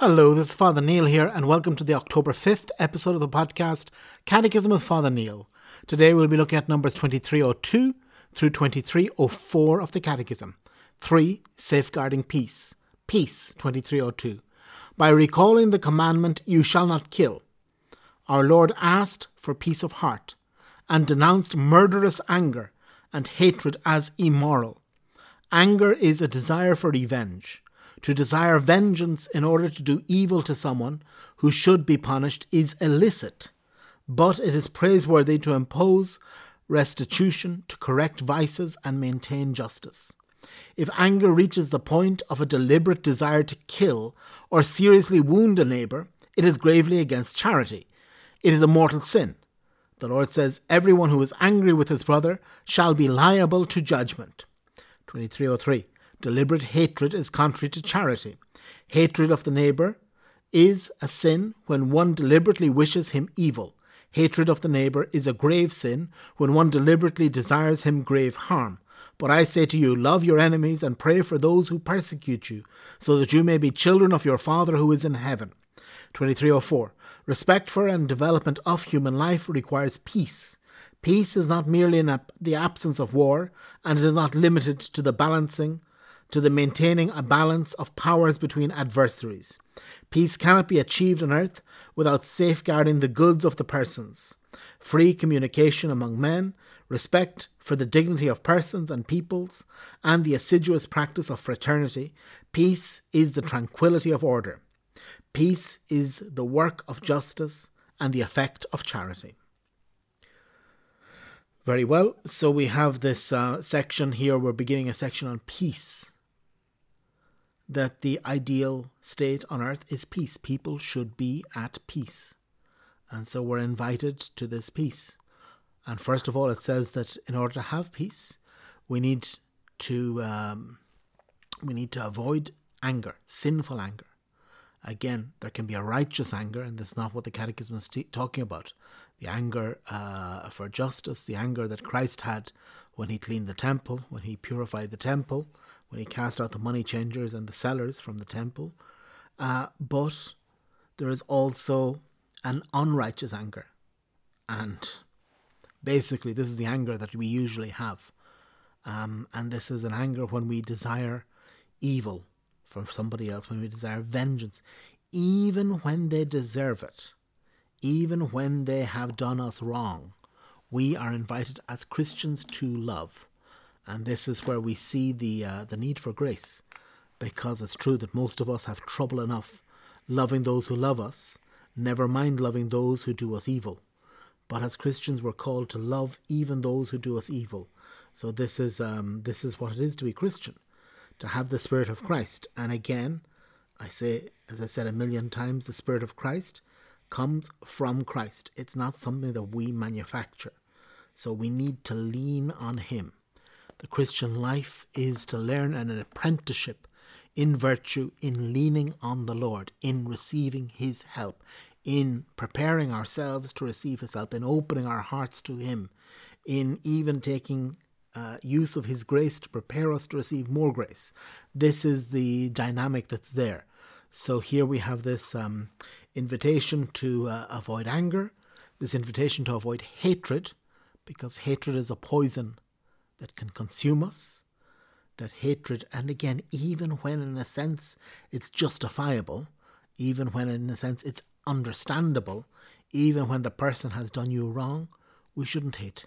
Hello, this is Father Neil here, and welcome to the October 5th episode of the podcast Catechism of Father Neil. Today we'll be looking at numbers 2302 through 2304 of the Catechism. 3. Safeguarding Peace. Peace, 2302. By recalling the commandment, You shall not kill, our Lord asked for peace of heart and denounced murderous anger and hatred as immoral. Anger is a desire for revenge. To desire vengeance in order to do evil to someone who should be punished is illicit, but it is praiseworthy to impose restitution, to correct vices, and maintain justice. If anger reaches the point of a deliberate desire to kill or seriously wound a neighbour, it is gravely against charity. It is a mortal sin. The Lord says, Everyone who is angry with his brother shall be liable to judgment. 2303. Deliberate hatred is contrary to charity. Hatred of the neighbour is a sin when one deliberately wishes him evil. Hatred of the neighbour is a grave sin when one deliberately desires him grave harm. But I say to you, love your enemies and pray for those who persecute you, so that you may be children of your Father who is in heaven. 2304. Respect for and development of human life requires peace. Peace is not merely the absence of war, and it is not limited to the balancing to the maintaining a balance of powers between adversaries. Peace cannot be achieved on earth without safeguarding the goods of the persons, free communication among men, respect for the dignity of persons and peoples, and the assiduous practice of fraternity. Peace is the tranquility of order. Peace is the work of justice and the effect of charity. Very well, so we have this uh, section here. We're beginning a section on peace that the ideal state on earth is peace. People should be at peace. And so we're invited to this peace. And first of all, it says that in order to have peace, we need to um, we need to avoid anger, sinful anger. Again, there can be a righteous anger, and that's not what the Catechism is t- talking about. The anger uh, for justice, the anger that Christ had when he cleaned the temple, when he purified the temple, when he cast out the money changers and the sellers from the temple. Uh, but there is also an unrighteous anger. And basically, this is the anger that we usually have. Um, and this is an anger when we desire evil from somebody else, when we desire vengeance, even when they deserve it, even when they have done us wrong. We are invited as Christians to love. And this is where we see the uh, the need for grace, because it's true that most of us have trouble enough loving those who love us, never mind loving those who do us evil. But as Christians, we're called to love even those who do us evil. So this is um, this is what it is to be Christian, to have the Spirit of Christ. And again, I say, as I said a million times, the Spirit of Christ comes from Christ. It's not something that we manufacture. So we need to lean on Him. The Christian life is to learn an apprenticeship in virtue, in leaning on the Lord, in receiving His help, in preparing ourselves to receive His help, in opening our hearts to Him, in even taking uh, use of His grace to prepare us to receive more grace. This is the dynamic that's there. So here we have this um, invitation to uh, avoid anger, this invitation to avoid hatred, because hatred is a poison that can consume us, that hatred, and again, even when in a sense it's justifiable, even when in a sense it's understandable, even when the person has done you wrong, we shouldn't hate.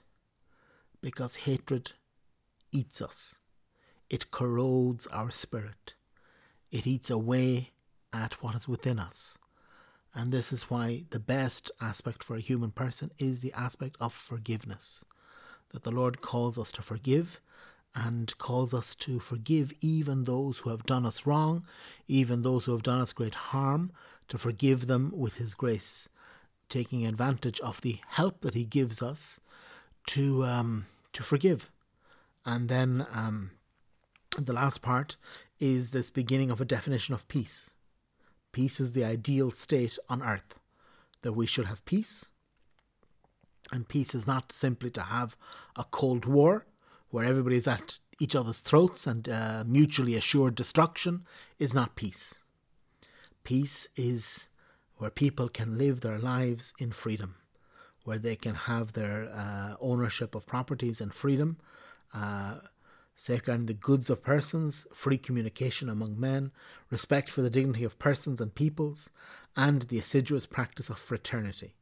Because hatred eats us, it corrodes our spirit, it eats away at what is within us. And this is why the best aspect for a human person is the aspect of forgiveness that the Lord calls us to forgive and calls us to forgive even those who have done us wrong, even those who have done us great harm, to forgive them with His grace, taking advantage of the help that He gives us to um, to forgive. And then um, the last part is this beginning of a definition of peace. Peace is the ideal state on earth, that we should have peace, and peace is not simply to have a Cold War where everybody's at each other's throats and uh, mutually assured destruction is not peace. Peace is where people can live their lives in freedom, where they can have their uh, ownership of properties and freedom, uh, safeguarding the goods of persons, free communication among men, respect for the dignity of persons and peoples, and the assiduous practice of fraternity.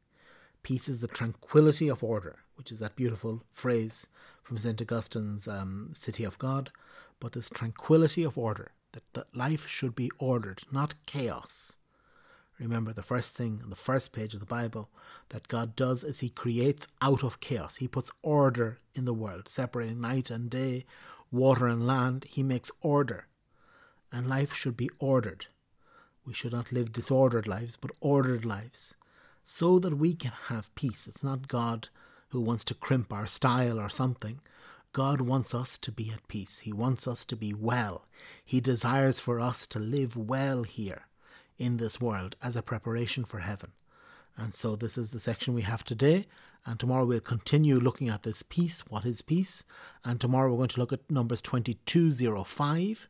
Peace is the tranquility of order, which is that beautiful phrase from St. Augustine's um, City of God, but this tranquility of order, that, that life should be ordered, not chaos. Remember, the first thing on the first page of the Bible that God does is He creates out of chaos. He puts order in the world, separating night and day, water and land. He makes order. And life should be ordered. We should not live disordered lives, but ordered lives, so that we can have peace. It's not God who wants to crimp our style or something. God wants us to be at peace. He wants us to be well. He desires for us to live well here in this world as a preparation for heaven. And so this is the section we have today. And tomorrow we'll continue looking at this peace. What is peace? And tomorrow we're going to look at numbers 2205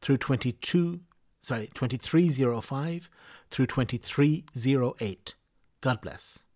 through 22, sorry, 2305 through 2308. God bless.